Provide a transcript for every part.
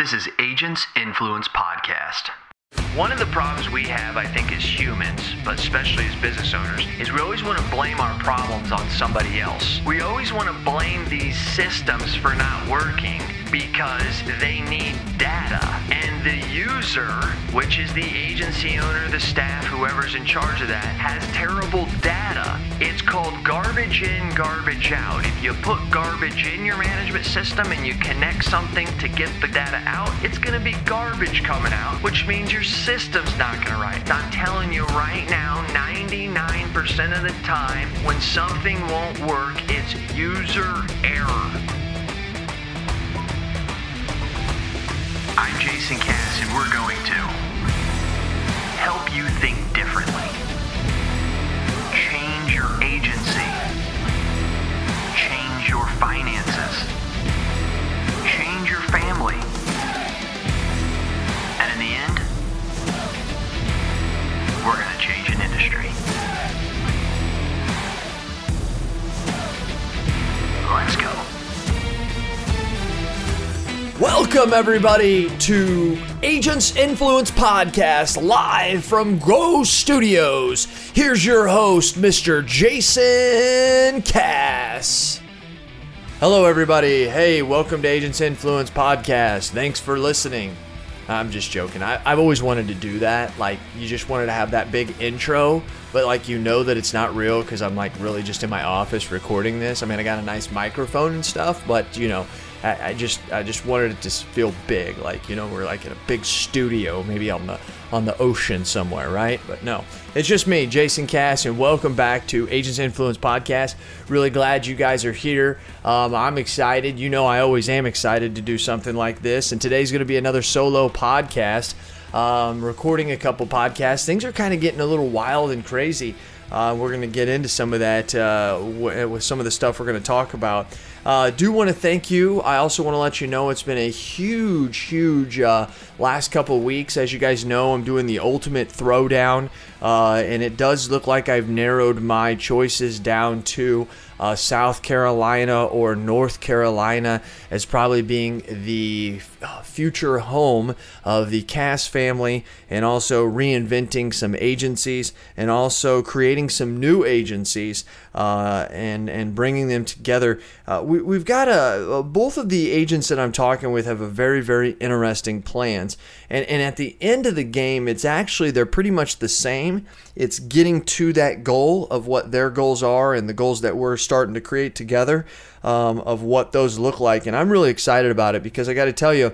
This is Agents Influence Podcast. One of the problems we have, I think, as humans, but especially as business owners, is we always want to blame our problems on somebody else. We always want to blame these systems for not working because they need data. And the user, which is the agency owner, the staff, whoever's in charge of that, has terrible data. It's called garbage in, garbage out. If you put garbage in your management system and you connect something to get the data out, it's going to be garbage coming out, which means your system's not going to write. I'm telling you right now, 99% of the time, when something won't work, it's user error. I'm Jason Cass, and we're going to help you think differently, change your agency, change your finances, change your family, we're going to change an industry. Let's go. Welcome, everybody, to Agents Influence Podcast live from Go Studios. Here's your host, Mr. Jason Cass. Hello, everybody. Hey, welcome to Agents Influence Podcast. Thanks for listening. I'm just joking. I, I've always wanted to do that. Like, you just wanted to have that big intro, but like, you know that it's not real because I'm like really just in my office recording this. I mean, I got a nice microphone and stuff, but you know, I, I just I just wanted it to feel big, like you know we're like in a big studio, maybe on the on the ocean somewhere, right? But no, it's just me, Jason Cass, and welcome back to Agents Influence Podcast. Really glad you guys are here. Um, I'm excited. You know, I always am excited to do something like this, and today's going to be another solo podcast. Um, recording a couple podcasts. Things are kind of getting a little wild and crazy. Uh, we're going to get into some of that uh, w- with some of the stuff we're going to talk about. Uh, do want to thank you. I also want to let you know it's been a huge, huge uh, last couple weeks. As you guys know, I'm doing the ultimate throwdown, uh, and it does look like I've narrowed my choices down to uh, South Carolina or North Carolina as probably being the uh, future home of the Cass family, and also reinventing some agencies and also creating some new agencies uh, and and bringing them together. Uh, we, we've got a both of the agents that I'm talking with have a very very interesting plans, and and at the end of the game, it's actually they're pretty much the same. It's getting to that goal of what their goals are and the goals that we're starting to create together um, of what those look like, and I'm really excited about it because I got to tell you.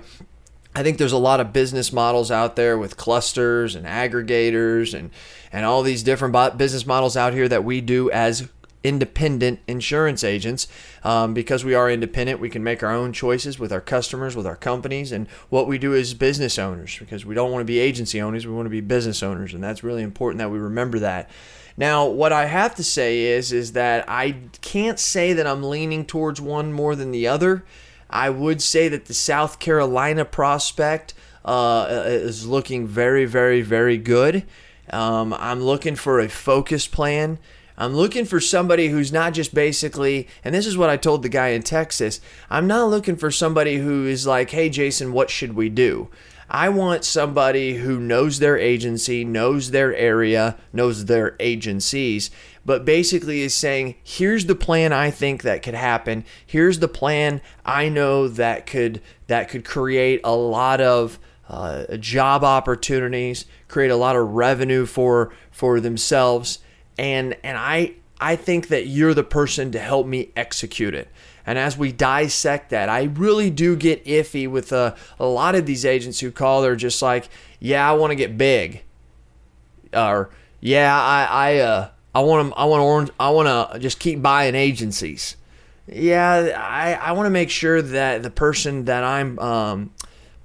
I think there's a lot of business models out there with clusters and aggregators and and all these different business models out here that we do as independent insurance agents. Um, because we are independent, we can make our own choices with our customers, with our companies, and what we do as business owners. Because we don't want to be agency owners, we want to be business owners, and that's really important that we remember that. Now, what I have to say is, is that I can't say that I'm leaning towards one more than the other. I would say that the South Carolina prospect uh, is looking very, very, very good. Um, I'm looking for a focused plan. I'm looking for somebody who's not just basically, and this is what I told the guy in Texas I'm not looking for somebody who is like, hey, Jason, what should we do? I want somebody who knows their agency, knows their area, knows their agencies, but basically is saying, here's the plan I think that could happen. Here's the plan I know that could that could create a lot of uh, job opportunities, create a lot of revenue for for themselves, and and I I think that you're the person to help me execute it. And as we dissect that, I really do get iffy with a, a lot of these agents who call. They're just like, "Yeah, I want to get big," or "Yeah, I I uh, I want to I want to I want to just keep buying agencies." Yeah, I I want to make sure that the person that I'm um,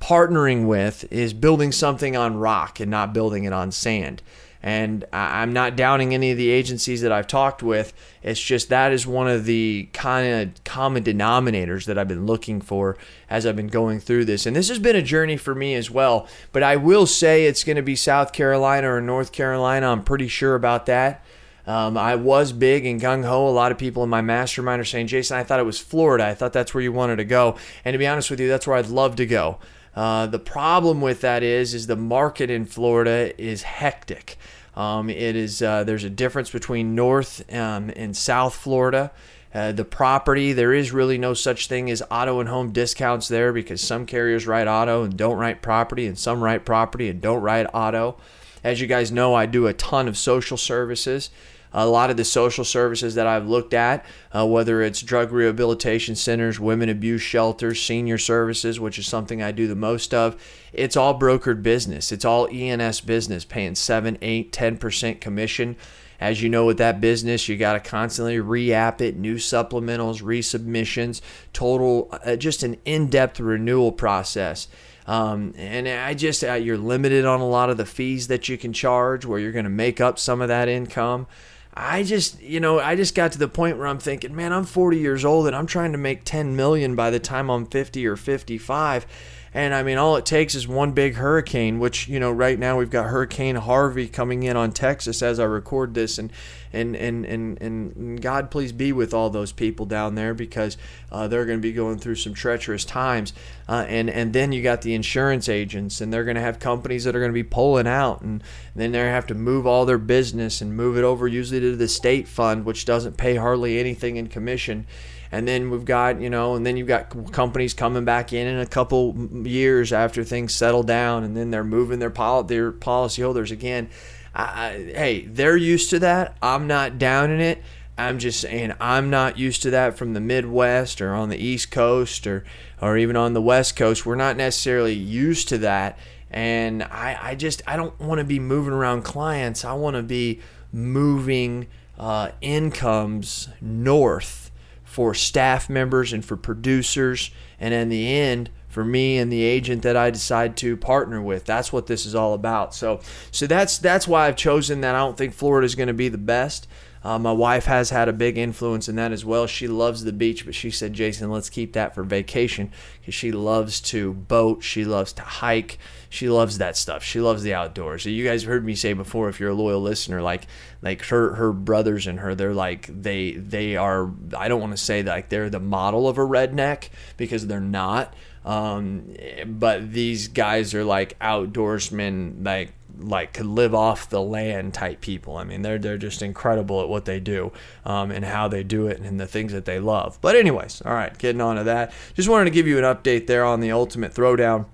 partnering with is building something on rock and not building it on sand. And I'm not downing any of the agencies that I've talked with. It's just that is one of the kind of common denominators that I've been looking for as I've been going through this. And this has been a journey for me as well. But I will say it's going to be South Carolina or North Carolina. I'm pretty sure about that. Um, I was big and gung ho. A lot of people in my mastermind are saying, Jason, I thought it was Florida. I thought that's where you wanted to go. And to be honest with you, that's where I'd love to go. Uh, the problem with that is, is the market in Florida is hectic. Um, it is uh, there's a difference between North um, and South Florida. Uh, the property, there is really no such thing as auto and home discounts there because some carriers write auto and don't write property, and some write property and don't write auto. As you guys know, I do a ton of social services. A lot of the social services that I've looked at, uh, whether it's drug rehabilitation centers, women abuse shelters, senior services, which is something I do the most of, it's all brokered business. It's all E&S business, paying 7, 8, 10% commission. As you know, with that business, you got to constantly re app it, new supplementals, resubmissions, total, uh, just an in depth renewal process. Um, and I just, uh, you're limited on a lot of the fees that you can charge where you're going to make up some of that income. I just, you know, I just got to the point where I'm thinking, man, I'm 40 years old and I'm trying to make 10 million by the time I'm 50 or 55 and I mean, all it takes is one big hurricane, which, you know, right now we've got Hurricane Harvey coming in on Texas as I record this. And, and, and, and, and God, please be with all those people down there because uh, they're going to be going through some treacherous times. Uh, and, and then you got the insurance agents, and they're going to have companies that are going to be pulling out. And then they're going to have to move all their business and move it over usually to the state fund, which doesn't pay hardly anything in commission and then we've got you know and then you've got companies coming back in in a couple years after things settle down and then they're moving their pol- their policyholders again I, hey they're used to that. I'm not down in it. I'm just saying i'm not used to that from the midwest or on the east coast or or even on the west coast. We're not necessarily used to that. And i, I just i don't want to be moving around clients. I want to be moving uh, incomes north for staff members and for producers, and in the end, for me and the agent that I decide to partner with. That's what this is all about. So, so that's that's why I've chosen that. I don't think Florida is going to be the best. Uh, my wife has had a big influence in that as well. She loves the beach, but she said, Jason, let's keep that for vacation because she loves to boat. She loves to hike. She loves that stuff. She loves the outdoors. So you guys heard me say before, if you're a loyal listener, like like her her brothers and her, they're like they they are. I don't want to say like they're the model of a redneck because they're not. Um, but these guys are like outdoorsmen, like like could live off the land type people. I mean, they're they're just incredible at what they do um, and how they do it and the things that they love. But anyways, all right, getting on to that. Just wanted to give you an update there on the Ultimate Throwdown.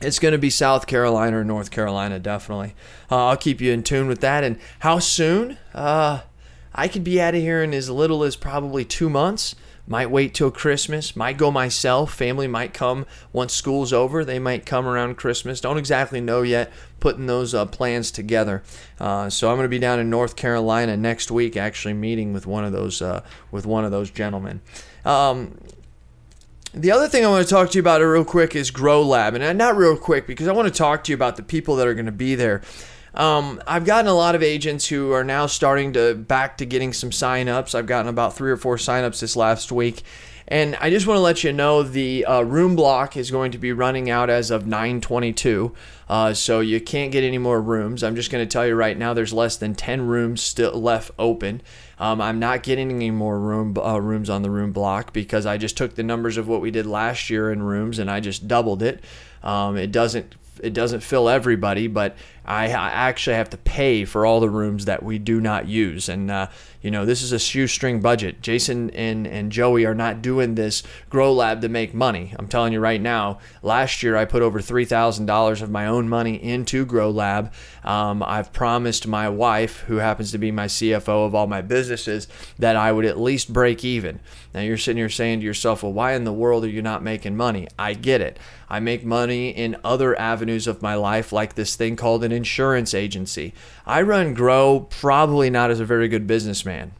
It's going to be South Carolina or North Carolina, definitely. Uh, I'll keep you in tune with that. And how soon? Uh, I could be out of here in as little as probably two months might wait till Christmas, might go myself. Family might come once school's over. They might come around Christmas. Don't exactly know yet, putting those uh, plans together. Uh, so I'm going to be down in North Carolina next week, actually meeting with one of those uh, with one of those gentlemen. Um, the other thing I want to talk to you about real quick is Grow Lab, and uh, not real quick because I want to talk to you about the people that are going to be there. Um, I've gotten a lot of agents who are now starting to back to getting some signups. I've gotten about three or four signups this last week. And I just want to let you know the uh, room block is going to be running out as of 922. Uh, so you can't get any more rooms. I'm just going to tell you right now there's less than 10 rooms still left open. Um, I'm not getting any more room uh, rooms on the room block because I just took the numbers of what we did last year in rooms and I just doubled it. Um, it doesn't it doesn't fill everybody, but I, I, actually have to pay for all the rooms that we do not use. And uh, you know, this is a shoestring budget. Jason and, and Joey are not doing this Grow Lab to make money. I'm telling you right now, last year I put over $3,000 of my own money into Grow Lab. Um, I've promised my wife, who happens to be my CFO of all my businesses, that I would at least break even. Now you're sitting here saying to yourself, well, why in the world are you not making money? I get it. I make money in other avenues of my life, like this thing called an insurance agency. I run Grow probably not as a very good businessman.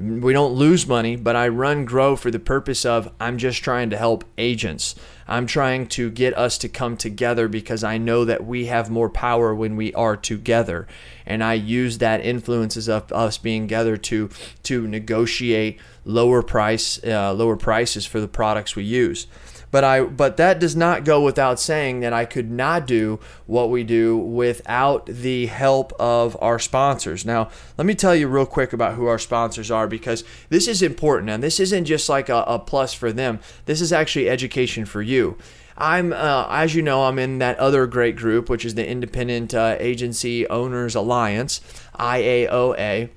We don't lose money, but I run Grow for the purpose of I'm just trying to help agents. I'm trying to get us to come together because I know that we have more power when we are together. And I use that influences of us being together to to negotiate lower price uh, lower prices for the products we use. But I but that does not go without saying that I could not do what we do without the help of our sponsors. Now, let me tell you real quick about who our sponsors are because this is important and this isn't just like a, a plus for them. This is actually education for you. I'm, uh, as you know, I'm in that other great group, which is the Independent uh, Agency Owners Alliance, IAOA.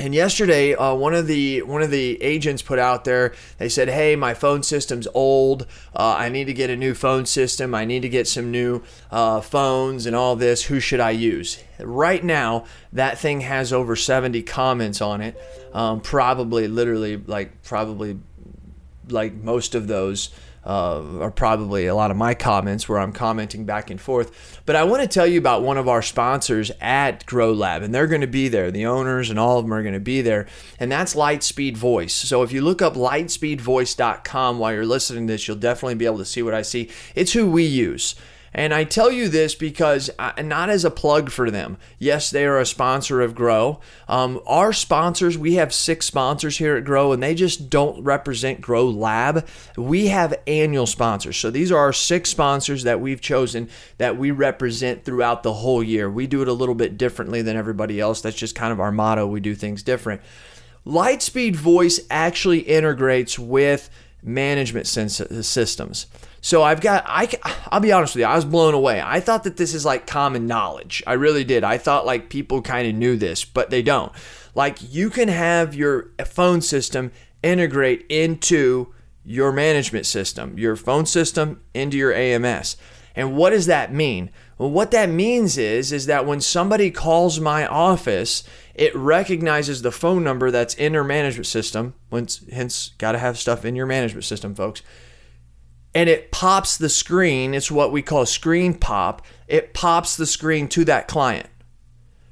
And yesterday, uh, one of the one of the agents put out there. They said, "Hey, my phone system's old. Uh, I need to get a new phone system. I need to get some new uh, phones and all this. Who should I use?" Right now, that thing has over 70 comments on it. Um, probably, literally, like probably, like most of those uh, are probably a lot of my comments where I'm commenting back and forth. But I want to tell you about one of our sponsors at Grow Lab, and they're going to be there. The owners and all of them are going to be there, and that's Lightspeed Voice. So if you look up lightspeedvoice.com while you're listening to this, you'll definitely be able to see what I see. It's who we use. And I tell you this because, uh, not as a plug for them. Yes, they are a sponsor of Grow. Um, our sponsors, we have six sponsors here at Grow, and they just don't represent Grow Lab. We have annual sponsors. So these are our six sponsors that we've chosen that we represent throughout the whole year. We do it a little bit differently than everybody else. That's just kind of our motto. We do things different. Lightspeed Voice actually integrates with management systems. So I've got I I'll be honest with you, I was blown away. I thought that this is like common knowledge. I really did. I thought like people kind of knew this, but they don't. Like you can have your phone system integrate into your management system, your phone system into your AMS. And what does that mean? Well, what that means is is that when somebody calls my office, it recognizes the phone number that's in their management system. Hence, got to have stuff in your management system, folks and it pops the screen. It's what we call screen pop. It pops the screen to that client.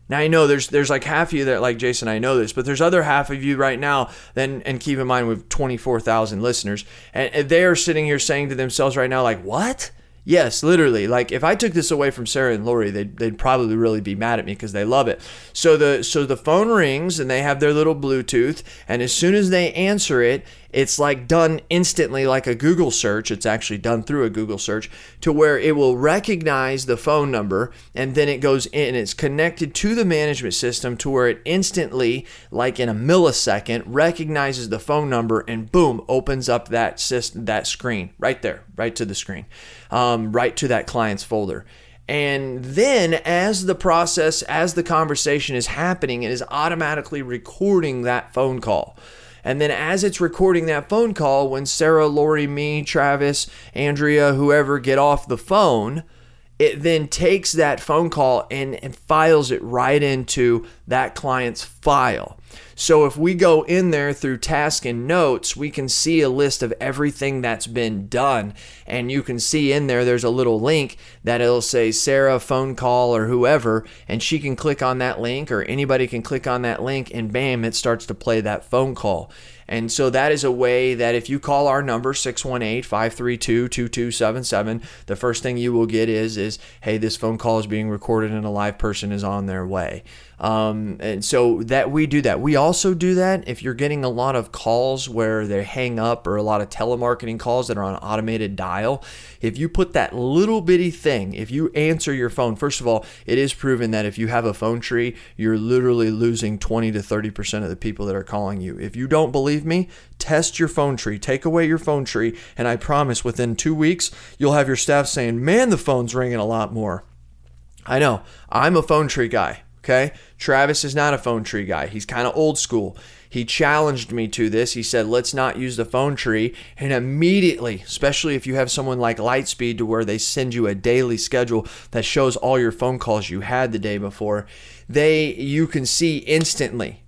Now I know there's there's like half of you that like Jason, I know this, but there's other half of you right now. Then and keep in mind we've 24,000 listeners, and they are sitting here saying to themselves right now, like, what? Yes, literally. Like if I took this away from Sarah and Lori, they'd, they'd probably really be mad at me because they love it. So the so the phone rings and they have their little Bluetooth, and as soon as they answer it, it's like done instantly like a Google search. It's actually done through a Google search to where it will recognize the phone number and then it goes in. It's connected to the management system to where it instantly, like in a millisecond, recognizes the phone number and boom, opens up that system, that screen right there, right to the screen um, right to that client's folder. And then, as the process, as the conversation is happening, it is automatically recording that phone call. And then, as it's recording that phone call, when Sarah, Lori, me, Travis, Andrea, whoever get off the phone, it then takes that phone call and, and files it right into that client's file. So if we go in there through task and notes, we can see a list of everything that's been done. And you can see in there, there's a little link that it'll say Sarah phone call or whoever, and she can click on that link or anybody can click on that link and bam, it starts to play that phone call. And so that is a way that if you call our number 618-532-2277, the first thing you will get is is hey, this phone call is being recorded and a live person is on their way. Um, and so that we do that. We also do that if you're getting a lot of calls where they hang up or a lot of telemarketing calls that are on automated dial. If you put that little bitty thing, if you answer your phone, first of all, it is proven that if you have a phone tree, you're literally losing 20 to 30% of the people that are calling you. If you don't believe me, test your phone tree, take away your phone tree, and I promise within two weeks, you'll have your staff saying, Man, the phone's ringing a lot more. I know, I'm a phone tree guy. Okay. Travis is not a phone tree guy. He's kind of old school. He challenged me to this. He said, let's not use the phone tree. And immediately, especially if you have someone like Lightspeed to where they send you a daily schedule that shows all your phone calls you had the day before, they you can see instantly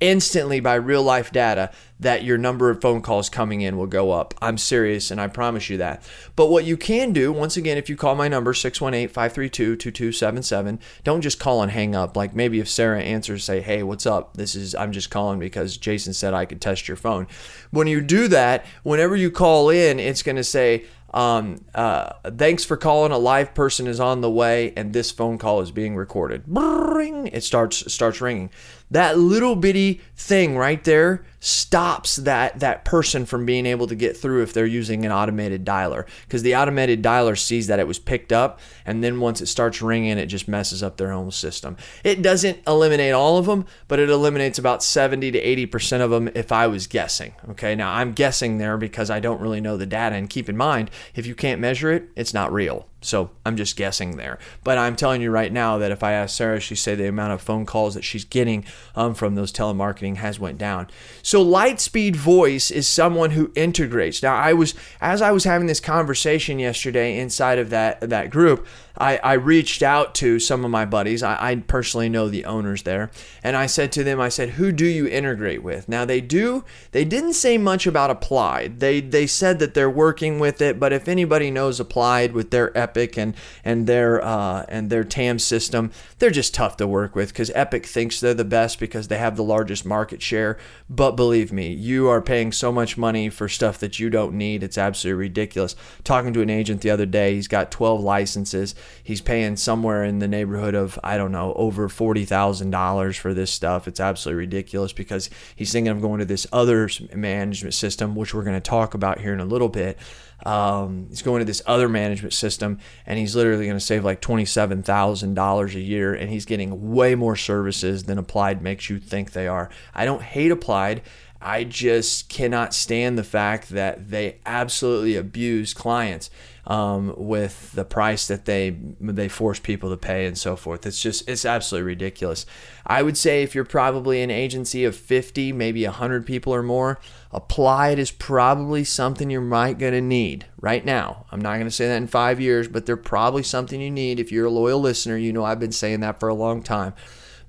instantly by real life data that your number of phone calls coming in will go up. I'm serious and I promise you that. But what you can do, once again, if you call my number 618 532 2277, don't just call and hang up. Like maybe if Sarah answers, say, hey, what's up? This is, I'm just calling because Jason said I could test your phone. When you do that, whenever you call in, it's going to say, um, uh, thanks for calling. A live person is on the way, and this phone call is being recorded. It starts starts ringing. That little bitty thing right there stops that that person from being able to get through if they're using an automated dialer. Because the automated dialer sees that it was picked up and then once it starts ringing it just messes up their own system. It doesn't eliminate all of them but it eliminates about 70 to 80 percent of them if i was guessing okay? Now i'm guessing there because i don't really know the data and keep in mind if you can't measure it it's not real so I'm just guessing there. But I'm telling you right now that if I ask Sarah, she say the amount of phone calls that she's getting um, from those telemarketing has went down. So Lightspeed Voice is someone who integrates. Now I was as I was having this conversation yesterday inside of that that group, I, I reached out to some of my buddies. I, I personally know the owners there, and I said to them, I said, "Who do you integrate with?" Now they do. They didn't say much about Applied. They they said that they're working with it, but if anybody knows Applied with their Epic and and their uh, and their TAM system, they're just tough to work with because Epic thinks they're the best because they have the largest market share. But believe me, you are paying so much money for stuff that you don't need. It's absolutely ridiculous. Talking to an agent the other day, he's got 12 licenses he's paying somewhere in the neighborhood of I don't know over forty thousand dollars for this stuff. It's absolutely ridiculous because he's thinking of going to this other management system, which we're going to talk about here in a little bit. Um, he's going to this other management system, and he's literally going to save like twenty-seven thousand dollars a year, and he's getting way more services than Applied makes you think they are. I don't hate Applied. I just cannot stand the fact that they absolutely abuse clients um, with the price that they they force people to pay and so forth. It's just it's absolutely ridiculous. I would say if you're probably an agency of 50, maybe 100 people or more, applied is probably something you might going to need right now. I'm not going to say that in five years, but they're probably something you need. If you're a loyal listener, you know I've been saying that for a long time.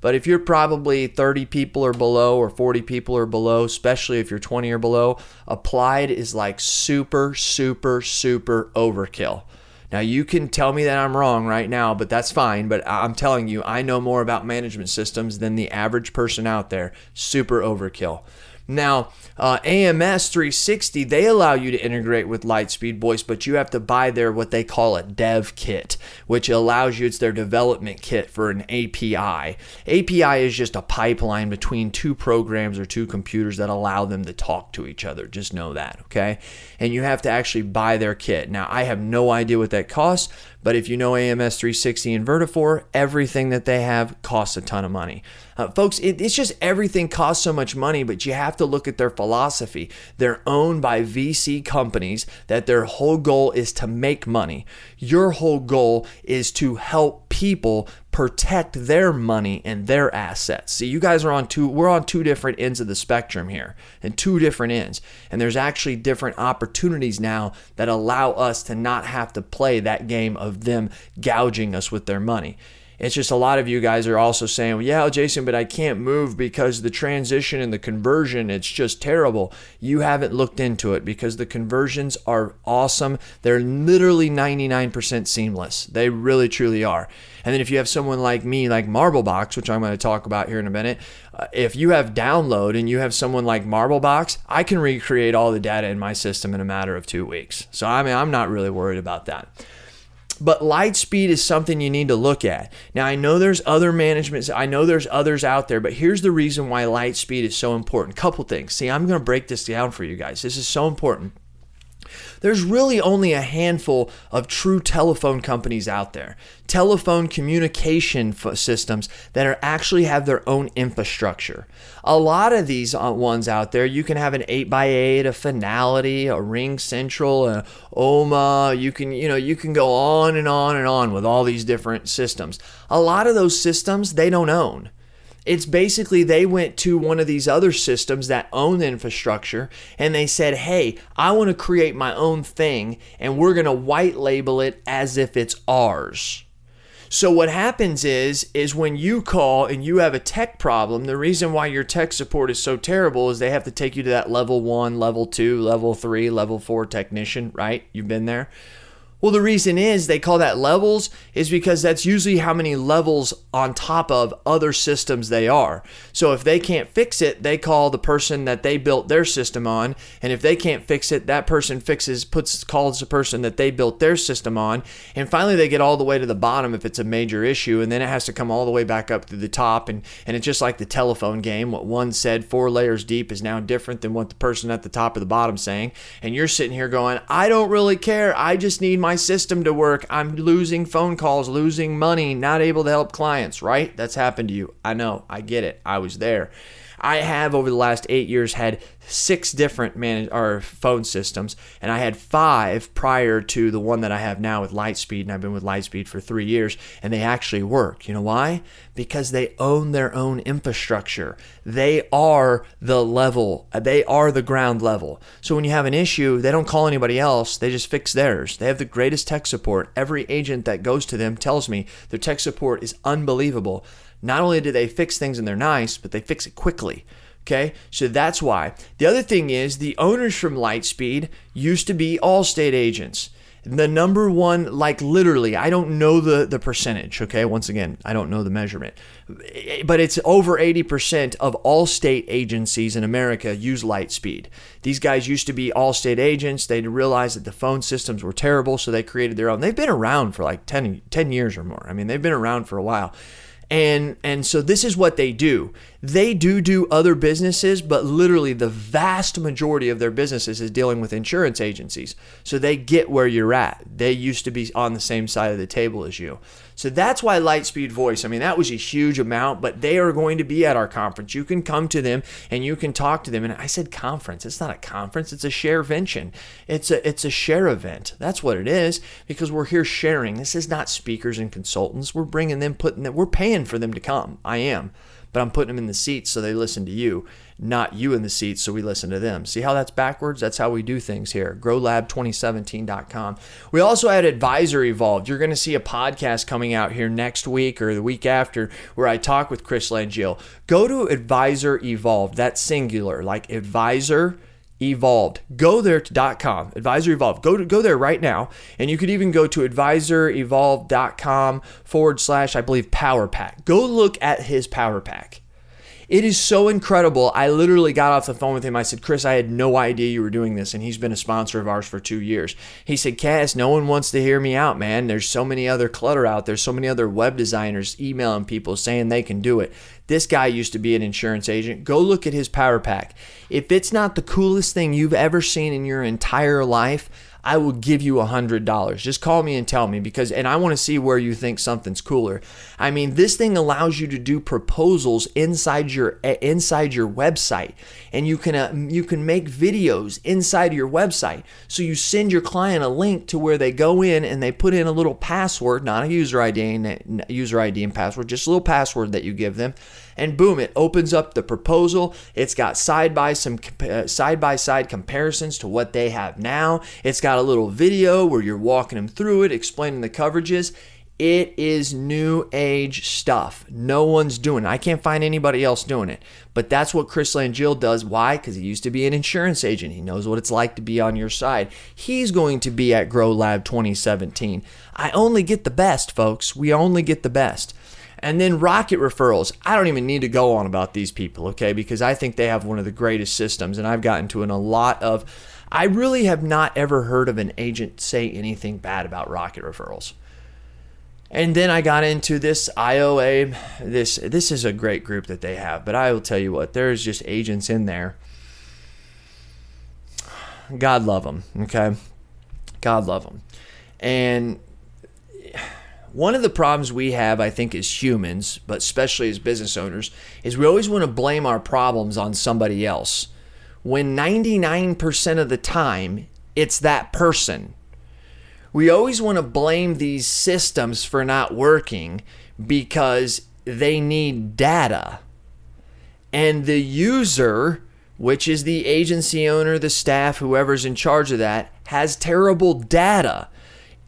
But if you're probably 30 people or below or 40 people or below, especially if you're 20 or below, applied is like super, super, super overkill. Now, you can tell me that I'm wrong right now, but that's fine. But I'm telling you, I know more about management systems than the average person out there. Super overkill. Now, uh, AMS 360, they allow you to integrate with Lightspeed Voice, but you have to buy their what they call a dev kit, which allows you, it's their development kit for an API. API is just a pipeline between two programs or two computers that allow them to talk to each other. Just know that, okay? And you have to actually buy their kit. Now, I have no idea what that costs, but if you know AMS 360 and Vertafore, everything that they have costs a ton of money. Uh, folks, it, it's just everything costs so much money, but you have to look at their philosophy. They're owned by VC companies that their whole goal is to make money. Your whole goal is to help people protect their money and their assets. See, you guys are on two we're on two different ends of the spectrum here, and two different ends. And there's actually different opportunities now that allow us to not have to play that game of them gouging us with their money. It's just a lot of you guys are also saying, well, yeah, Jason, but I can't move because the transition and the conversion, it's just terrible. You haven't looked into it because the conversions are awesome. They're literally 99% seamless. They really, truly are. And then if you have someone like me, like Marblebox, which I'm going to talk about here in a minute, uh, if you have download and you have someone like Marblebox, I can recreate all the data in my system in a matter of two weeks. So I mean, I'm not really worried about that but Lightspeed is something you need to look at. Now, I know there's other managements, I know there's others out there, but here's the reason why Lightspeed is so important. Couple things. See, I'm going to break this down for you guys. This is so important. There's really only a handful of true telephone companies out there, telephone communication systems that are actually have their own infrastructure. A lot of these uh, ones out there, you can have an 8x8, a Fonality, a Ring Central, a Ooma, you can, you know, you can go on and on and on with all these different systems. A lot of those systems they don't own. It's basically they went to one of these other systems that own the infrastructure and they said, hey, I want to create my own thing and we're going to white label it as if it's ours. So what happens is is when you call and you have a tech problem, the reason why your tech support is so terrible is they have to take you to that level 1, level 2, level 3, level 4 technician, right? You've been there. Well, the reason is they call that levels is because that's usually how many levels on top of other systems they are. So if they can't fix it, they call the person that they built their system on, and if they can't fix it, that person fixes puts calls the person that they built their system on, and finally they get all the way to the bottom if it's a major issue, and then it has to come all the way back up to the top, and and it's just like the telephone game. What one said four layers deep is now different than what the person at the top of the bottom saying, and you're sitting here going, I don't really care. I just need my my system to work. I'm losing phone calls, losing money, not able to help clients, right? That's happened to you. I know. I get it. I was there. I have over the last eight years had six different man or phone systems, and I had five prior to the one that I have now with Lightspeed, and I've been with Lightspeed for three years, and they actually work. You know why? Because they own their own infrastructure. They are the level. Uh, they are the ground level. So when you have an issue, they don't call anybody else. They just fix theirs. They have the greatest tech support. Every agent that goes to them tells me their tech support is unbelievable. Not only do they fix things and they're nice, but they fix it quickly. Okay, so that's why. The other thing is the owners from Lightspeed used to be Allstate agents. The number one, like literally, I don't know the, the percentage, okay? Once again, I don't know the measurement, but it's over 80% of all state agencies in America use Lightspeed. These guys used to be Allstate agents. They realized that the phone systems were terrible, so they created their own. They've been around for like 10, 10 years or more. I mean, they've been around for a while and and so this is what they do. They do do other businesses but literally the vast majority of their businesses is dealing with insurance agencies. So they get where you're at. They used to be on the same side of the table as you so that's why Lightspeed Voice, I mean, that was a huge amount, but they are going to be at our conference. You can come to them and you can talk to them. And I said conference. It's not a conference, it's a sharevention. It's a it's a share event. That's what it is because we're here sharing. This is not speakers and consultants. We're bringing them, putting them, we're paying for them to come. I am but I'm putting them in the seats so they listen to you, not you in the seats so we listen to them. See how that's backwards? That's how we do things here. GrowLab2017.com. We also had Advisor Evolved. You're going to see a podcast coming out here next week or the week after where I talk with Chris Langille. Go to Advisor Evolved. That's singular, like Advisor evolved go there to .com advisor evolved go to go there right now and you could even go to advisor advisorevolved.com forward slash i believe power pack go look at his power pack it is so incredible. I literally got off the phone with him. I said, Chris, I had no idea you were doing this. And he's been a sponsor of ours for two years. He said, Cass, no one wants to hear me out, man. There's so many other clutter out there, so many other web designers emailing people saying they can do it. This guy used to be an insurance agent. Go look at his power pack. If it's not the coolest thing you've ever seen in your entire life, I will give you a hundred dollars. Just call me and tell me because, and I want to see where you think something's cooler. I mean, this thing allows you to do proposals inside your eh, inside your website, and you can uh, you can make videos inside your website. So you send your client a link to where they go in and they put in a little password, not a user ID, user ID and password, just a little password that you give them and boom, it opens up the proposal. It's got side by some uh, side by side comparisons to what they have now. It's got a little video where you're walking them through it, explaining the coverages. It is new age stuff. No one's doing it. I can't find anybody else doing it. But that's what Chris Langille does. Why? Because he used to be an insurance agent. He knows what it's like to be on your side. He's going to be at Grow Lab 2017. I only get the best, folks. We only get the best. And then rocket referrals. I don't even need to go on about these people, okay? Because I think they have one of the greatest systems. And I've gotten to a lot of, I really have not ever heard of an agent say anything bad about rocket referrals. And then I got into this IOA. This this is a great group that they have, but I will tell you what, there's just agents in there. God love them, okay? God love them. And one of the problems we have, I think, as humans, but especially as business owners, is we always want to blame our problems on somebody else. When 99% of the time, it's that person. We always want to blame these systems for not working because they need data. And the user, which is the agency owner, the staff, whoever's in charge of that, has terrible data.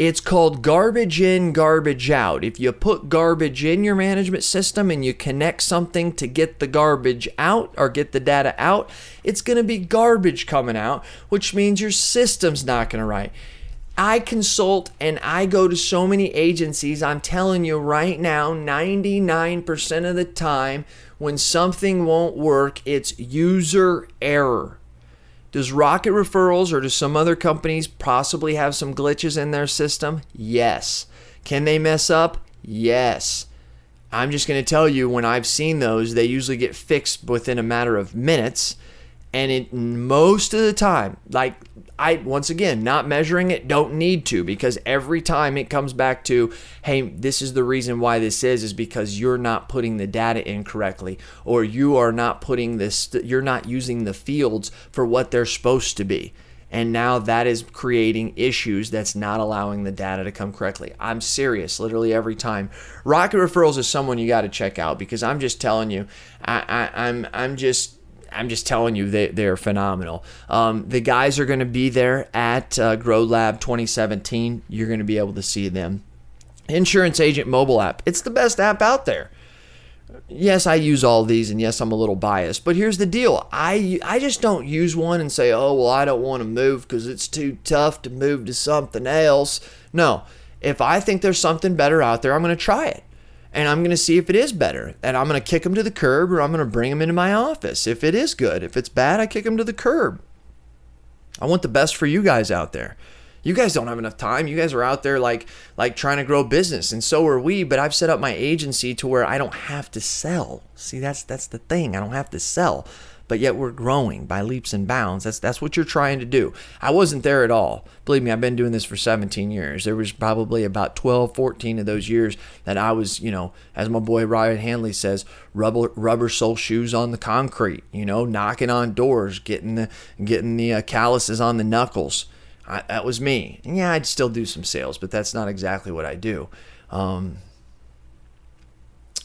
It's called garbage in, garbage out. If you put garbage in your management system and you connect something to get the garbage out or get the data out, it's going to be garbage coming out, which means your system's not going to write. I consult and I go to so many agencies. I'm telling you right now, 99% of the time, when something won't work, it's user error. Does Rocket Referrals or do some other companies possibly have some glitches in their system? Yes. Can they mess up? Yes. I'm just going to tell you when I've seen those, they usually get fixed within a matter of minutes. And it most of the time, like I once again not measuring it, don't need to because every time it comes back to, hey, this is the reason why this is, is because you're not putting the data in correctly, or you are not putting this, you're not using the fields for what they're supposed to be. And now that is creating issues that's not allowing the data to come correctly. I'm serious, literally every time. Rocket Referrals is someone you got to check out because I'm just telling you, I, I, I'm I'm just I'm just telling you, they, they're phenomenal. Um, the guys are going to be there at uh, Grow Lab 2017. You're going to be able to see them. Insurance Agent mobile app. It's the best app out there. Yes, I use all these, and yes, I'm a little biased. But here's the deal: I I just don't use one and say, oh well, I don't want to move because it's too tough to move to something else. No, if I think there's something better out there, I'm going to try it and I'm going to see if it is better. And I'm going to kick them to the curb or I'm going to bring them into my office. If it is good, if it's bad, I kick them to the curb. I want the best for you guys out there. You guys don't have enough time. You guys are out there like like trying to grow business and so are we, but I've set up my agency to where I don't have to sell. See, that's that's the thing. I don't have to sell but yet we're growing by leaps and bounds. That's that's what you're trying to do. I wasn't there at all. Believe me, I've been doing this for 17 years. There was probably about 12, 14 of those years that I was, you know, as my boy Ryan Hanley says, rubber rubber sole shoes on the concrete, you know, knocking on doors, getting the getting the uh, calluses on the knuckles. I, that was me. And yeah, I'd still do some sales, but that's not exactly what I do. Um,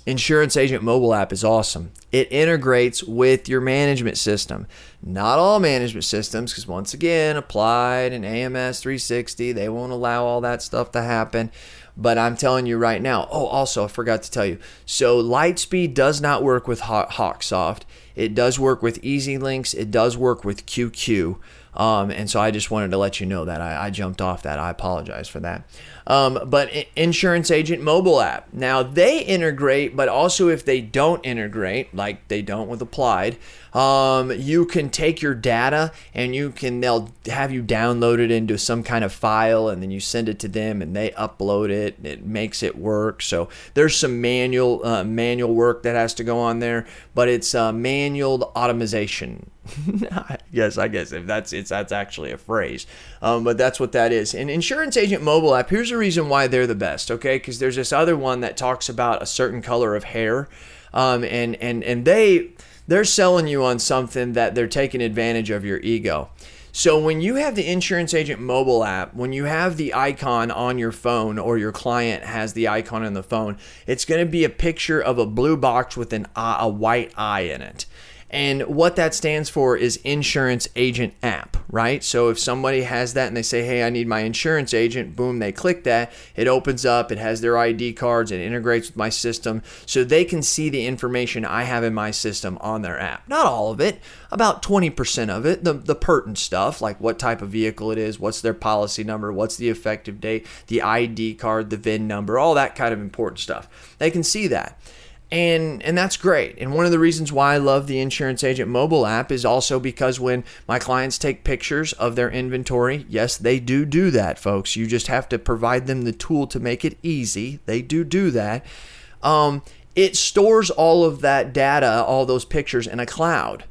Insurance Agent mobile app is awesome. It integrates with your management system. Not all management systems, because once again, Applied and AMS 360, they won't allow all that stuff to happen. But I'm telling you right now. Oh, also, I forgot to tell you. So, Lightspeed does not work with Hawksoft. It does work with EZLynx. It does work with QQ. Um, and so I just wanted to let you know that I, I jumped off that. I apologize for that. Um, but Insurance Agent mobile app. Now they integrate, but also if they don't integrate, like they don't with Applied, um, you can take your data and you can they'll have you download it into some kind of file and then you send it to them and they upload it. It makes it work. So there's some manual uh, manual work that has to go on there, but it's uh, manual automation yes, I guess if that's it's that's actually a phrase, um, but that's what that is. And insurance agent mobile app. Here's the reason why they're the best. Okay, because there's this other one that talks about a certain color of hair, um, and and and they they're selling you on something that they're taking advantage of your ego. So when you have the insurance agent mobile app, when you have the icon on your phone or your client has the icon on the phone, it's going to be a picture of a blue box with an a white eye in it. And what that stands for is insurance agent app, right? So if somebody has that and they say, hey, I need my insurance agent, boom, they click that. It opens up, it has their ID cards, it integrates with my system so they can see the information I have in my system on their app. Not all of it, about 20% of it, the, the pertinent stuff, like what type of vehicle it is, what's their policy number, what's the effective date, the ID card, the VIN number, all that kind of important stuff. They can see that and and that's great. And one of the reasons why i love the insurance agent mobile app is also because when my clients take pictures of their inventory yes they do do that folks. You just have to provide them the tool to make it easy. They do do that. Um, it stores all of that data all those pictures in a cloud.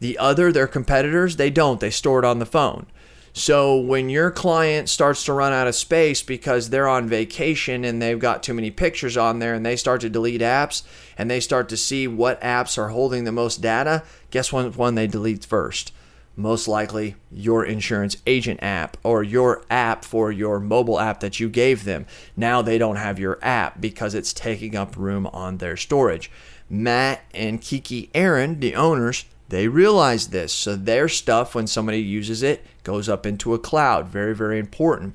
The other their competitors they don't. They store it on the phone so when your client starts to run out of space because they're on vacation and they've got too many pictures on there and they start to delete apps and they start to see what apps are holding the most data, guess what one they delete first? Most likely your insurance agent app or your app for your mobile app that you gave them. Now they don't have your app because it's taking up room on their storage. Matt and Kiki Aaron, the owners, they realize this. So their stuff, when somebody uses it, goes up into a cloud. Very, very important.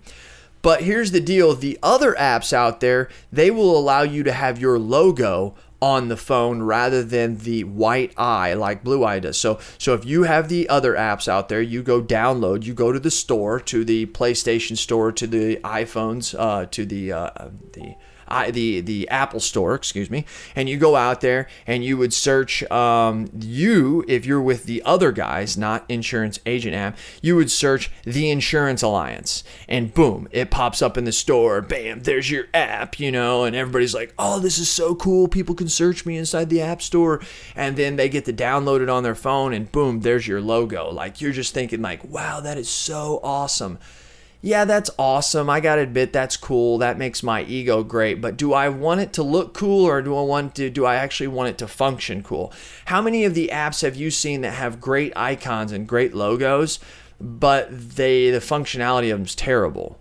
But here's the deal the other apps out there, they will allow you to have your logo on the phone rather than the white eye like blue eye does so so if you have the other apps out there you go download you go to the store to the playstation store to the iphones uh, to the uh, the The the Apple Store, excuse me, and you go out there and you would search um, you if you're with the other guys, not Insurance Agent app, you would search the Insurance Alliance, and boom, it pops up in the store. Bam, there's your app, you know, and everybody's like, oh, this is so cool. People can search me inside the App Store, and then they get to download it on their phone, and boom, there's your logo. Like you're just thinking, like, wow, that is so awesome yeah, that's awesome. I gotta admit that's cool. That makes my ego great. But do I want it to look cool or do I want to do I actually want it to function cool? How many of the apps have you seen that have great icons and great logos, but they the functionality of them's terrible?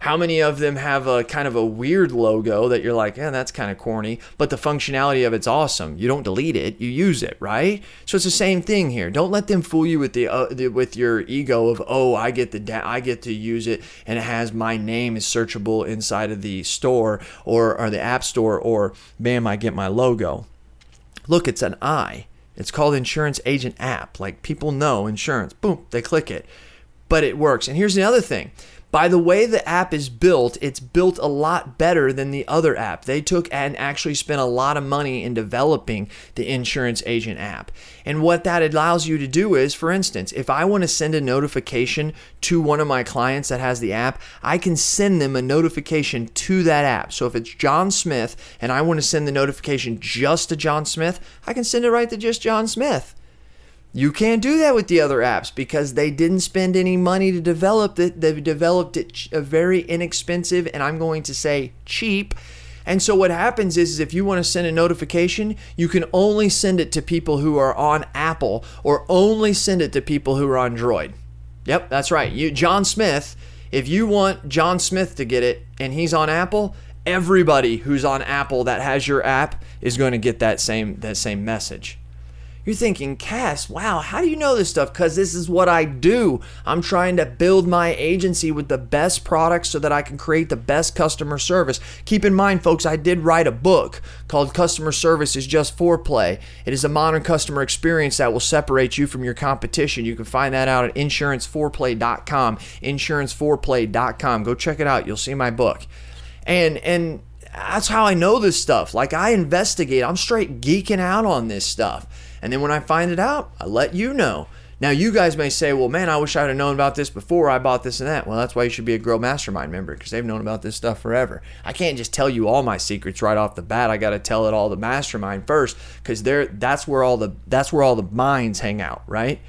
How many of them have a kind of a weird logo that you're like, yeah, that's kind of corny, but the functionality of it's awesome. You don't delete it, you use it, right? So it's the same thing here. Don't let them fool you with the, uh, the with your ego of, oh, I get the da- I get to use it and it has my name is searchable inside of the store or or the app store or bam, I get my logo. Look, it's an I. It's called Insurance Agent App. Like people know insurance. Boom, they click it. But it works. And here's the other thing by the way the app is built, it's built a lot better than the other app. They took and actually spent a lot of money in developing the insurance agent app. And what that allows you to do is, for instance, if I want to send a notification to one of my clients that has the app, I can send them a notification to that app. So if it's John Smith and I want to send the notification just to John Smith, I can send it right to just John Smith. You can't do that with the other apps because they didn't spend any money to develop it. They've developed it very inexpensive and I'm going to say cheap. And so what happens is, is if you want to send a notification, you can only send it to people who are on Apple or only send it to people who are on Android. Yep, that's right. You John Smith, if you want John Smith to get it and he's on Apple, everybody who's on Apple that has your app is going to get that same that same message. You're thinking, Cass, wow, how do you know this stuff? Because this is what I do. I'm trying to build my agency with the best products so that I can create the best customer service. Keep in mind, folks, I did write a book called Customer Service is Just Foreplay. It is a modern customer experience that will separate you from your competition. You can find that out at insuranceforeplay.com. Insuranceforeplay.com. Go check it out. You'll see my book. And, and, that's how I know this stuff. Like I investigate, I'm straight geeking out on this stuff. And then when I find it out, I let you know. Now, you guys may say, well, man, I wish I'd have known about this before I bought this and that. Well, that's why you should be a Grow Mastermind member because they've known about this stuff forever. I can't just tell you all my secrets right off the bat. I got to tell it all the mastermind first because that's where all the that's where all the minds hang out, right?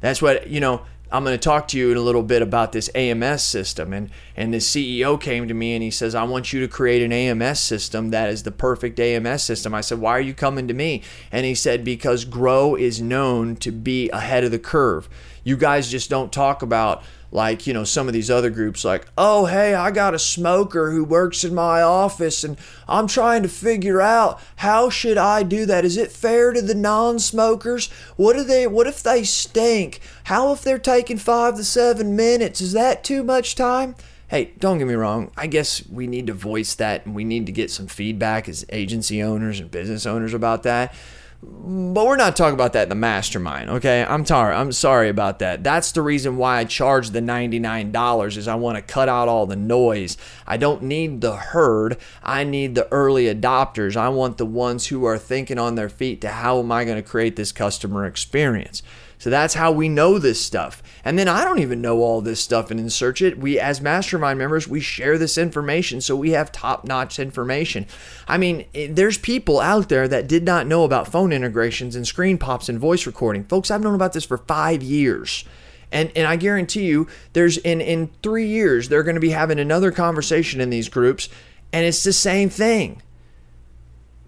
That's what, you know, I'm going to talk to you in a little bit about this AMS system. And, and the CEO came to me and he says, I want you to create an AMS system that is the perfect AMS system. I said, Why are you coming to me? And he said, Because Grow is known to be ahead of the curve. You guys just don't talk about like you know some of these other groups like oh hey i got a smoker who works in my office and i'm trying to figure out how should i do that? Is it fair to the non-smokers? What do they what if they stink? How if they're taking five to seven minutes? Is that too much time? Hey don't get me wrong. I guess we need to voice that and we need to get some feedback as agency owners and business owners about that but we're not talking about that in the mastermind, okay? I'm sorry. I'm sorry about that. That's the reason why I charge the $99 is I want to cut out all the noise. I don't need the herd. I need the early adopters. I want the ones who are thinking on their feet to how am I going to create this customer experience? So that's how we know this stuff. And then I don't even know all this stuff and insert it. We, as mastermind members, we share this information so we have top notch information. I mean, eh, there's people out there that did not know about phone integrations and screen pops and voice recording. Folks, I've known about this for five years. And, and I guarantee you, there's in, in three years, they're going to be having another conversation in these groups, and it's the same thing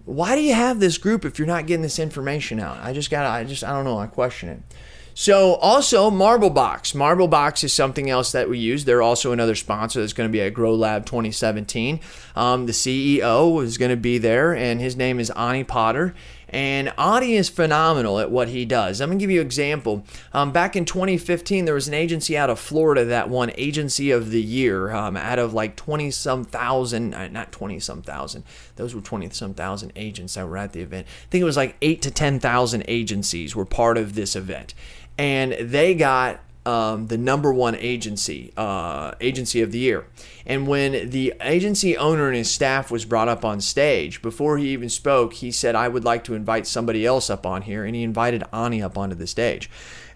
why do you have this group if you're not getting this information out? I just got I just I don't know, I question it. So also MarbleBox. MarbleBox is something else that we use. They're also another sponsor that's going to be at Grow Lab 2017. Um, the CEO is going to be there, and his name is Ani Potter. And Ani is phenomenal at what he does. I'm going to give you an example. Um, back in 2015, there was an agency out of Florida that won Agency of the Year um, out of like 20 some thousand, uh, not 20 some thousand, those were 20 some thousand agents that were at the event. I think it was like 8 to 10,000 agencies were part of this event. And they got um, the number one agency, uh, agency of the year. And when the agency owner and his staff was brought up on stage, before he even spoke, he said, I would like to invite somebody else up on here. And he invited Ani up onto the stage.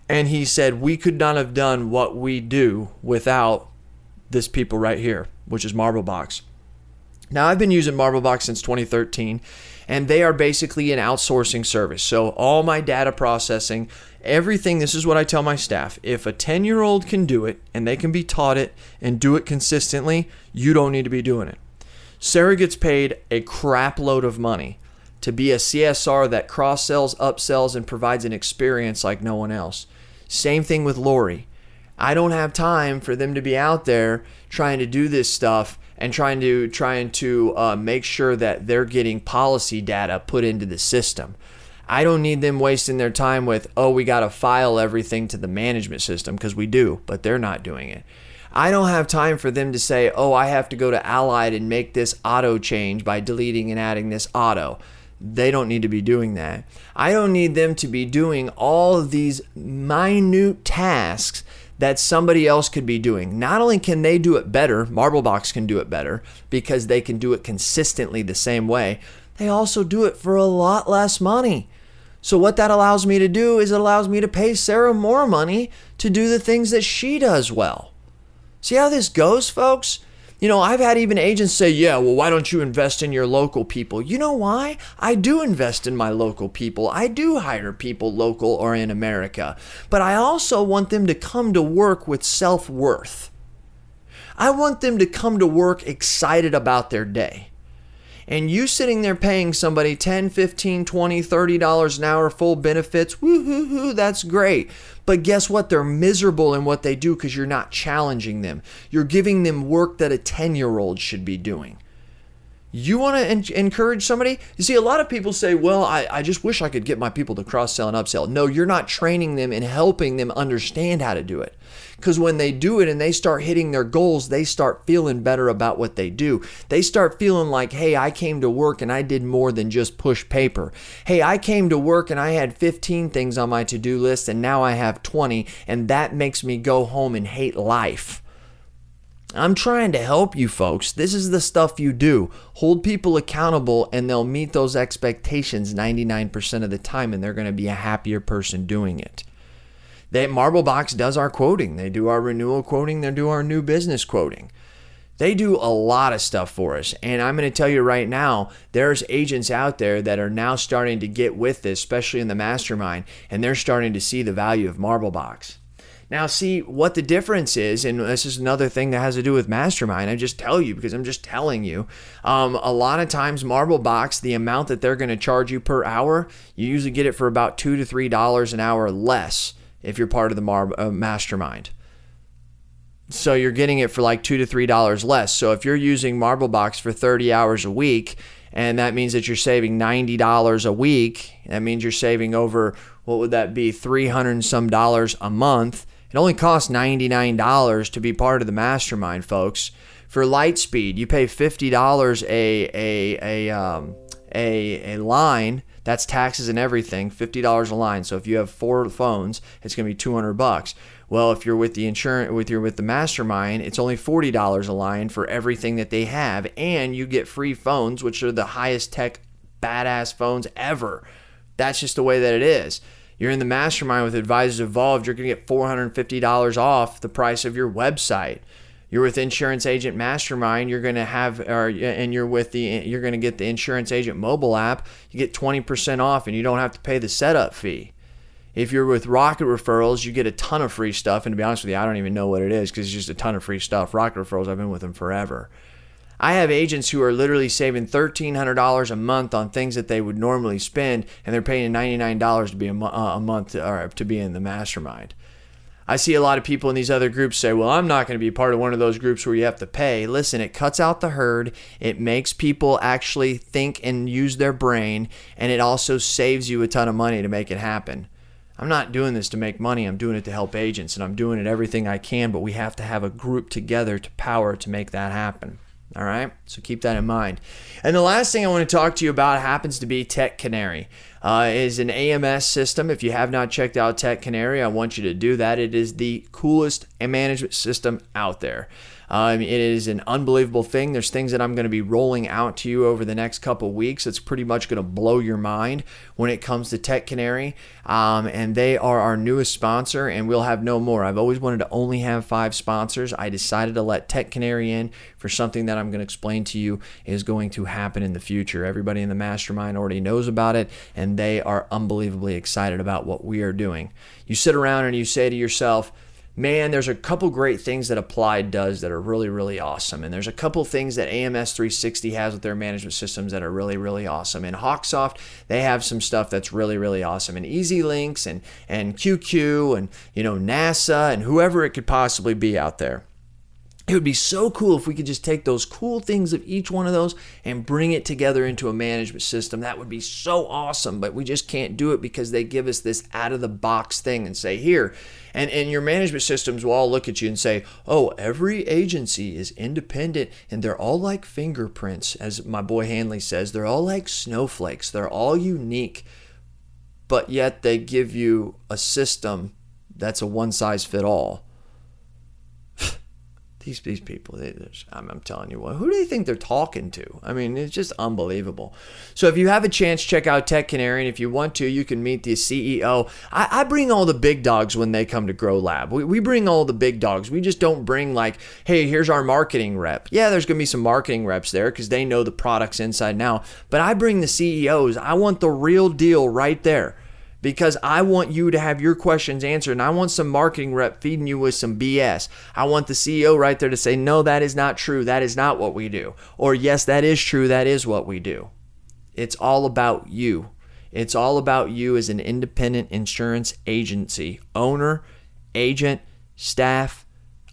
And he said, We could not have done what we do without this people right here, which is Marblebox. Now, I've been using Marblebox since 2013, and they are basically an outsourcing service. So, all my data processing, everything, this is what I tell my staff. If a 10 year old can do it and they can be taught it and do it consistently, you don't need to be doing it. Sarah gets paid a crap load of money to be a CSR that cross sells, upsells, and provides an experience like no one else. Same thing with Lori. I don't have time for them to be out there trying to do this stuff and trying to trying to uh, make sure that they're getting policy data put into the system. I don't need them wasting their time with, oh, we got to file everything to the management system because we do, but they're not doing it. I don't have time for them to say, oh, I have to go to Allied and make this auto change by deleting and adding this auto. They don't need to be doing that. I don't need them to be doing all these minute tasks that somebody else could be doing. Not only can they do it better, Marblebox can do it better because they can do it consistently the same way, they also do it for a lot less money. So, what that allows me to do is it allows me to pay Sarah more money to do the things that she does well. See how this goes, folks? You know, I've had even agents say, yeah, well, why don't you invest in your local people? You know why? I do invest in my local people. I do hire people local or in America. But I also want them to come to work with self worth. I want them to come to work excited about their day and you sitting there paying somebody 10 15 20 30 dollars an hour full benefits woo hoo hoo that's great. But guess what? They're miserable in what they do because you're not challenging them. You're giving them work that a 10 year old should be doing you want to en- encourage somebody? You see, a lot of people say, well, I, I just wish I could get my people to cross sell and upsell. No, you're not training them and helping them understand how to do it. Because when they do it and they start hitting their goals, they start feeling better about what they do. They start feeling like, hey, I came to work and I did more than just push paper. Hey, I came to work and I had 15 things on my to do list and now I have 20, and that makes me go home and hate life. I'm trying to help you folks. This is the stuff you do. Hold people accountable and they'll meet those expectations 99% of the time and they're going to be a happier person doing it. That Marblebox does our quoting. They do our renewal quoting, they do our new business quoting. They do a lot of stuff for us. And I'm going to tell you right now, there's agents out there that are now starting to get with this, especially in the mastermind, and they're starting to see the value of Marblebox. Now, see what the difference is, and this is another thing that has to do with Mastermind. I just tell you because I'm just telling you. Um, a lot of times, Marblebox, the amount that they're going to charge you per hour, you usually get it for about two to three dollars an hour less if you're part of the Mar- uh, Mastermind. So you're getting it for like two to three dollars less. So if you're using Marblebox for 30 hours a week, and that means that you're saving $90 a week, that means you're saving over what would that be, 300 and some dollars a month it only costs $99 to be part of the mastermind, folks. For Lightspeed, you pay $50 a a a um, a, a line. That's taxes and everything, $50 a line. So if you have four phones, it's going to be 200 bucks. Well, if you're with the insurance with your with the mastermind, it's only $40 a line for everything that they have and you get free phones which are the highest tech badass phones ever. That's just the way that it is. You're in the mastermind with Advisors Evolved, you're going to get $450 off the price of your website. You're with Insurance Agent Mastermind, you're going to have or and you're with the you're going to get the Insurance Agent mobile app, you get 20% off and you don't have to pay the setup fee. If you're with Rocket Referrals, you get a ton of free stuff and to be honest with you, I don't even know what it is cuz it's just a ton of free stuff. Rocket Referrals, I've been with them forever. I have agents who are literally saving $1,300 a month on things that they would normally spend, and they're paying $99 to be a, uh, a month or to be in the mastermind. I see a lot of people in these other groups say, well, I'm not going to be part of one of those groups where you have to pay. Listen, it cuts out the herd, it makes people actually think and use their brain, and it also saves you a ton of money to make it happen. I'm not doing this to make money. I'm doing it to help agents and I'm doing it everything I can, but we have to have a group together to power to make that happen. All right, so keep that in mind. And the last thing I want to talk to you about happens to be Tech Canary. Uh, is an AMS system. If you have not checked out Tech Canary, I want you to do that. It is the coolest management system out there. Um, it is an unbelievable thing. There's things that I'm going to be rolling out to you over the next couple weeks. It's pretty much going to blow your mind when it comes to Tech Canary. Um, and they are our newest sponsor, and we'll have no more. I've always wanted to only have five sponsors. I decided to let Tech Canary in for something that I'm going to explain to you is going to happen in the future. Everybody in the mastermind already knows about it, and they are unbelievably excited about what we are doing. You sit around and you say to yourself, man, there's a couple great things that Applied does that are really, really awesome. And there's a couple things that AMS 360 has with their management systems that are really, really awesome. And Hawksoft, they have some stuff that's really, really awesome. And EZLynx and, and QQ and, you know, NASA and whoever it could possibly be out there. It would be so cool if we could just take those cool things of each one of those and bring it together into a management system. That would be so awesome, but we just can't do it because they give us this out of the box thing and say, here, and, and your management systems will all look at you and say, oh, every agency is independent and they're all like fingerprints, as my boy Hanley says. They're all like snowflakes, they're all unique, but yet they give you a system that's a one size fit all these these people, they, I'm, I'm, telling you who do they think they're talking to? I mean, it's just unbelievable. So if you have a chance, check out Tech Canary, and if you want to, you can meet the CEO. I, I bring all the big dogs when they come to Grow Lab. We, we bring all the big dogs. We just don't bring like, hey, here's our marketing rep. Yeah, there's gonna be some marketing reps there because they know the products inside now. But I bring the CEOs. I want the real deal right there because I want you to have your questions answered and I want some marketing rep feeding you with some BS. I want the CEO right there to say, no, that is not true. That is not what we do. Or, yes, that is true. That is what we do. It's all about you. It's all about you as an independent insurance agency, owner, agent, staff.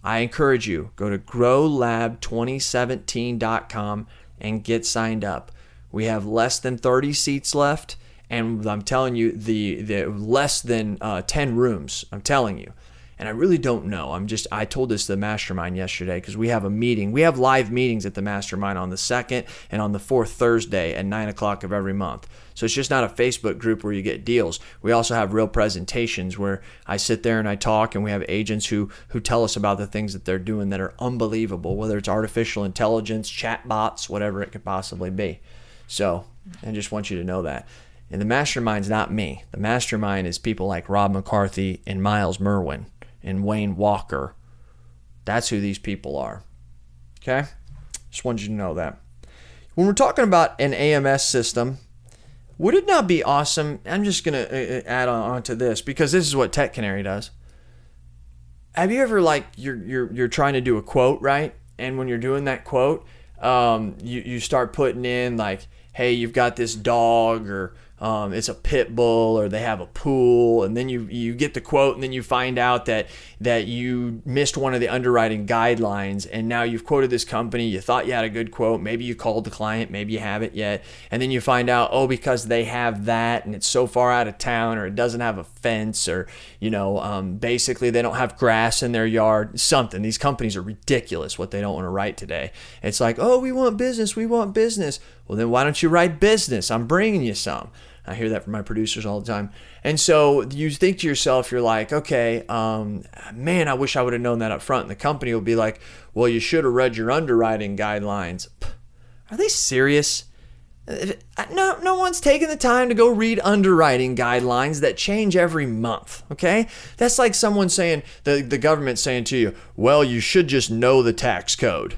I encourage you, go to growlab2017.com and get signed up. We have less than 30 seats left and I'm telling you, the the less than uh, ten rooms. I'm telling you, and I really don't know. I'm just I told this to the mastermind yesterday because we have a meeting. We have live meetings at the mastermind on the second and on the fourth Thursday at nine o'clock of every month. So it's just not a Facebook group where you get deals. We also have real presentations where I sit there and I talk, and we have agents who who tell us about the things that they're doing that are unbelievable, whether it's artificial intelligence, chat bots, whatever it could possibly be. So I just want you to know that. And the mastermind's not me. The mastermind is people like Rob McCarthy and Miles Merwin and Wayne Walker. That's who these people are. Okay? Just wanted you to know that. When we're talking about an AMS system, would it not be awesome? I'm just going to uh, uh, add on to this because this is what Tech Canary does. Have you ever like you're you're you're trying to do a quote, right? And when you're doing that quote, um, you you start putting in like, hey, you've got this dog or um, it's a pit bull or they have a pool and then you you get the quote and then you find out that that you missed one of the underwriting guidelines and now you've quoted this company you thought you had a good quote maybe you called the client maybe you haven't yet and then you find out oh because they have that and it's so far out of town or it doesn't have a fence or you know um, basically they don't have grass in their yard something. These companies are ridiculous what they don't want to write today. It's like oh we want business we want business well, then why don't you write business? I'm bringing you some. I hear that from my producers all the time. And so you think to yourself, you're like, okay, um, man, I wish I would have known that up front. And the company will be like, well, you should have read your underwriting guidelines. Are they serious? No, no one's taking the time to go read underwriting guidelines that change every month. Okay, that's like someone saying the the government saying to you, "Well, you should just know the tax code."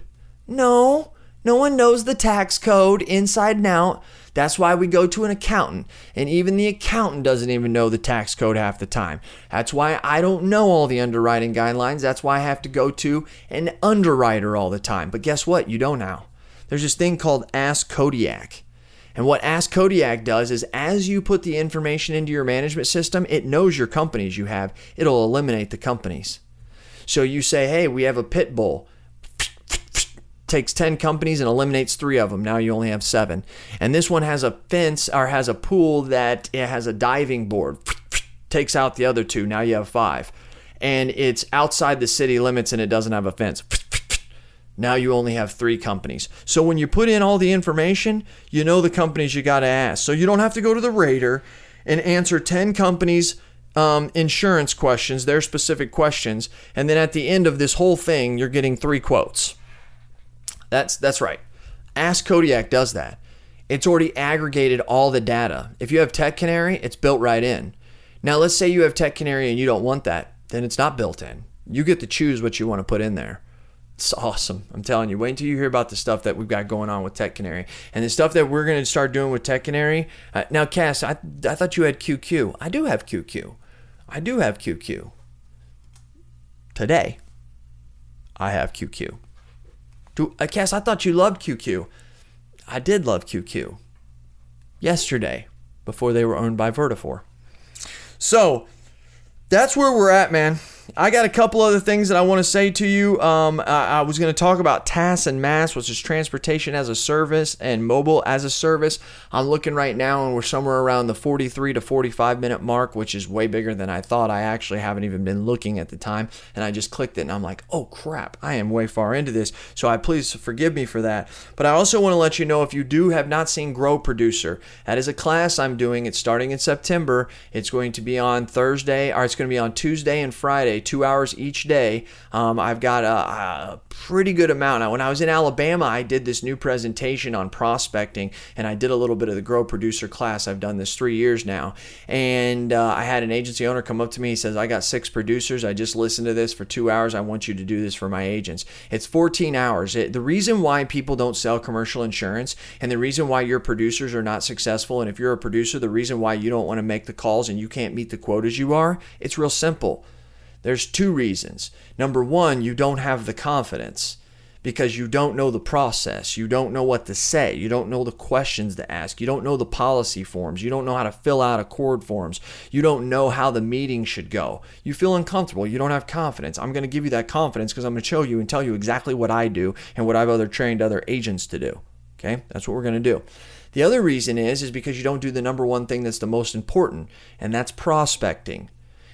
No, no one knows the tax code inside and out. That's why we go to an accountant, and even the accountant doesn't even know the tax code half the time. That's why I don't know all the underwriting guidelines. That's why I have to go to an underwriter all the time. But guess what? You don't now. There's this thing called Ask Kodiak. And what Ask Kodiak does is as you put the information into your management system, it knows your companies you have. It'll eliminate the companies. So you say, hey, we have a pit bull. Takes 10 companies and eliminates three of them. Now you only have seven. And this one has a fence or has a pool that it has a diving board. Takes out the other two. Now you have five. And it's outside the city limits and it doesn't have a fence. Now you only have three companies. So when you put in all the information, you know the companies you got to ask. So you don't have to go to the rater and answer 10 companies' um, insurance questions, their specific questions, and then at the end of this whole thing, you're getting three quotes. That's that's right. Ask Kodiak does that. It's already aggregated all the data. If you have Tech Canary, it's built right in. Now let's say you have Tech Canary and you don't want that, then it's not built in. You get to choose what you want to put in there. It's awesome. I'm telling you. Wait until you hear about the stuff that we've got going on with Tech Canary and the stuff that we're going to start doing with Tech Canary. Uh, now, Cass, I, I thought you had QQ. I do have QQ. I do have QQ. Today, I have QQ. Do, uh, Cass, I thought you loved QQ. I did love QQ. Yesterday, before they were owned by Vertafore. So, that's where we're at, man. I got a couple other things that I want to say to you. Um, I, I, was going to talk about TaaS and MaaS, which is transportation as a service and mobile as a service. I'm looking right now, and we're somewhere around the 43 to 45 minute mark, which is way bigger than I thought. I actually haven't even been looking at the time, and I just clicked it, and I'm like, oh crap, I am way far into this. So I please forgive me for that. But I also want to let you know if you do have not seen Grow Producer, that is a class I'm doing. It's starting in September. It's going to be on Thursday, or it's going to be on Tuesday and Friday two hours each day. Um, I've got a, a, pretty good amount. Now, when I was in Alabama, I did this new presentation on prospecting, and I did a little bit of the Grow Producer class. I've done this three years now, and uh, I had an agency owner come up to me. He says, "I got six producers. I just listened to this for two hours. I want you to do this for my agents." It's 14 hours. It, the reason why people don't sell commercial insurance, and the reason why your producers are not successful, and if you're a producer, the reason why you don't want to make the calls and you can't meet the quotas you are, it's real simple. There's two reasons. Number one, you don't have the confidence because you don't know the process. You don't know what to say. You don't know the questions to ask. You don't know the policy forms. You don't know how to fill out ACORD forms. You don't know how the meeting should go. You feel uncomfortable. You don't have confidence. I'm going to give you that confidence because I'm going to show you and tell you exactly what I do and what I've other trained other agents to do. Okay? That's what we're going to do. The other reason is is because you don't do the number one thing that's the most important, and that's prospecting.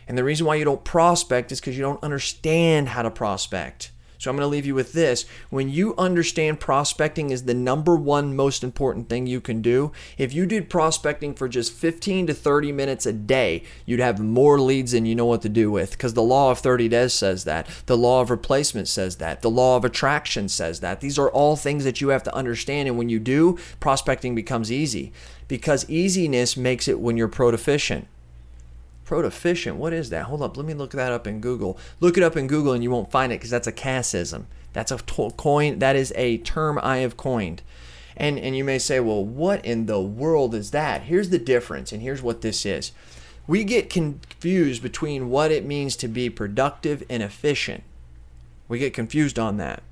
And the reason why you don't prospect is because you don't understand how to prospect. So I'm going to leave you with this. When you understand prospecting is the number one most important thing you can do, if you did prospecting for just 15 to 30 minutes a day, you'd have more leads than you know what to do with because the law of 30 days says that. The law of replacement says that. The law of attraction says that. These are all things that you have to understand. And when you do, prospecting becomes easy because easiness makes it when you're proficient. Protoficient. What is that? Hold up. Let me look that up in Google. Look it up in Google and you won't find it because that's a Cassism. That's a to- coin. That is a term I have coined. And, and you may say, well, what in the world is that? Here's the difference, and here's what this is. We get confused between what it means to be productive and efficient. We get confused on that.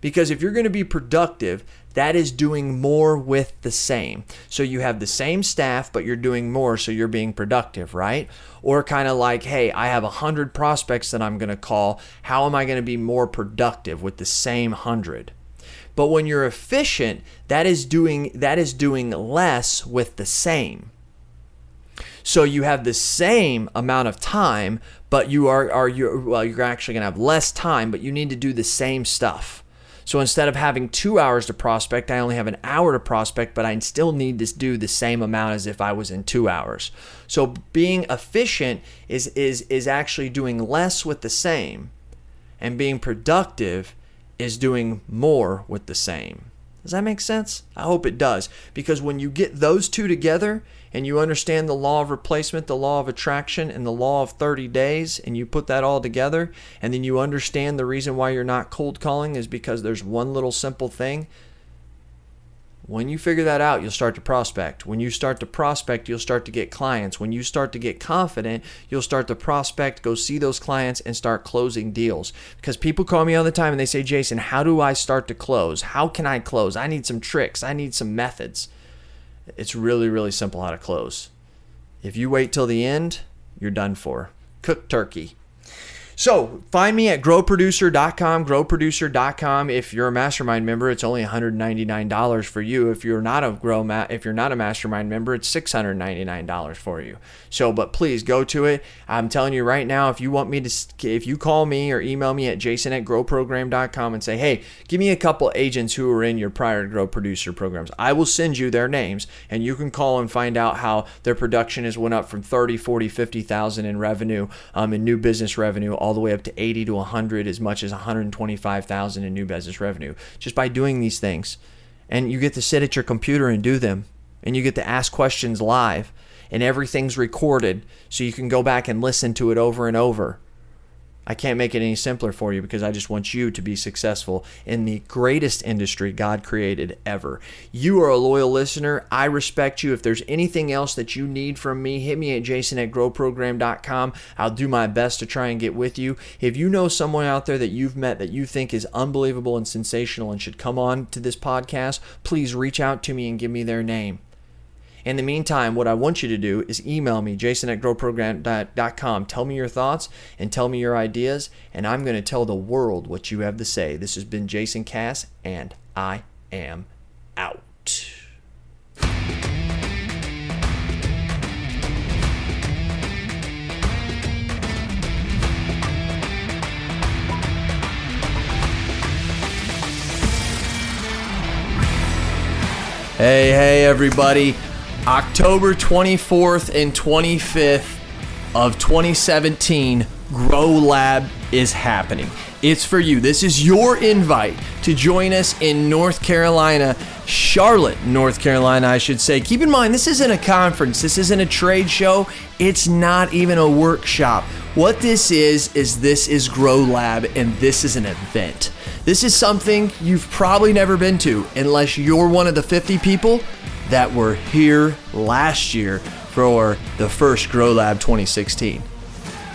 Because if you're going to be productive, that is doing more with the same. So you have the same staff, but you're doing more, so you're being productive, right? Or kind of like, hey, I have a hundred prospects that I'm going to call. How am I going to be more productive with the same hundred? But when you're efficient, that is doing that is doing less with the same. So you have the same amount of time, but you are are you well you're actually going to have less time, but you need to do the same stuff. So instead of having two hours to prospect, I only have an hour to prospect, but I still need to do the same amount as if I was in two hours. So being efficient is is is actually doing less with the same, and being productive is doing more with the same. Does that make sense? I hope it does. Because when you get those two together and you understand the law of replacement, the law of attraction, and the law of 30 days, and you put that all together, and then you understand the reason why you're not cold calling is because there's one little simple thing when you figure that out, you'll start to prospect. When you start to prospect, you'll start to get clients. When you start to get confident, you'll start to prospect, go see those clients, and start closing deals. Because people call me all the time and they say, Jason, how do I start to close? How can I close? I need some tricks, I need some methods. It's really, really simple how to close. If you wait till the end, you're done for. Cook turkey. So find me at growproducer.com, growproducer.com. If you're a mastermind member, it's only $199 for you. If you're not a grow ma- if you're not a mastermind member, it's $699 for you. So, but please go to it. I'm telling you right now, if you want me to, if you call me or email me at jason at growprogram.com and say, hey, give me a couple agents who are in your prior Grow Producer programs, I will send you their names and you can call and find out how their production has went up from 30, 40, 50,000 in revenue, um, in new business revenue, all the way up to 80 to 100, as much as 125,000 in new business revenue just by doing these things. And you get to sit at your computer and do them, and you get to ask questions live, and everything's recorded so you can go back and listen to it over and over. I can't make it any simpler for you because I just want you to be successful in the greatest industry God created ever. You are a loyal listener. I respect you. If there's anything else that you need from me, hit me at jason at growprogram.com. I'll do my best to try and get with you. If you know someone out there that you've met that you think is unbelievable and sensational and should come on to this podcast, please reach out to me and give me their name. In the meantime, what I want you to do is email me, jason at growprogram.com. Tell me your thoughts and tell me your ideas, and I'm going to tell the world what you have to say. This has been Jason Cass, and I am out. Hey, hey, everybody. October 24th and 25th of 2017, Grow Lab is happening. It's for you. This is your invite to join us in North Carolina, Charlotte, North Carolina, I should say. Keep in mind, this isn't a conference, this isn't a trade show, it's not even a workshop. What this is, is this is Grow Lab, and this is an event. This is something you've probably never been to unless you're one of the 50 people that were here last year for the first Grow Lab 2016.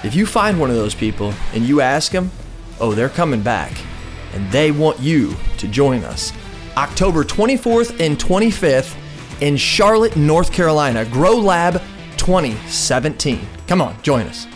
If you find one of those people and you ask them, oh, they're coming back and they want you to join us. October 24th and 25th in Charlotte, North Carolina, Grow Lab 2017. Come on, join us.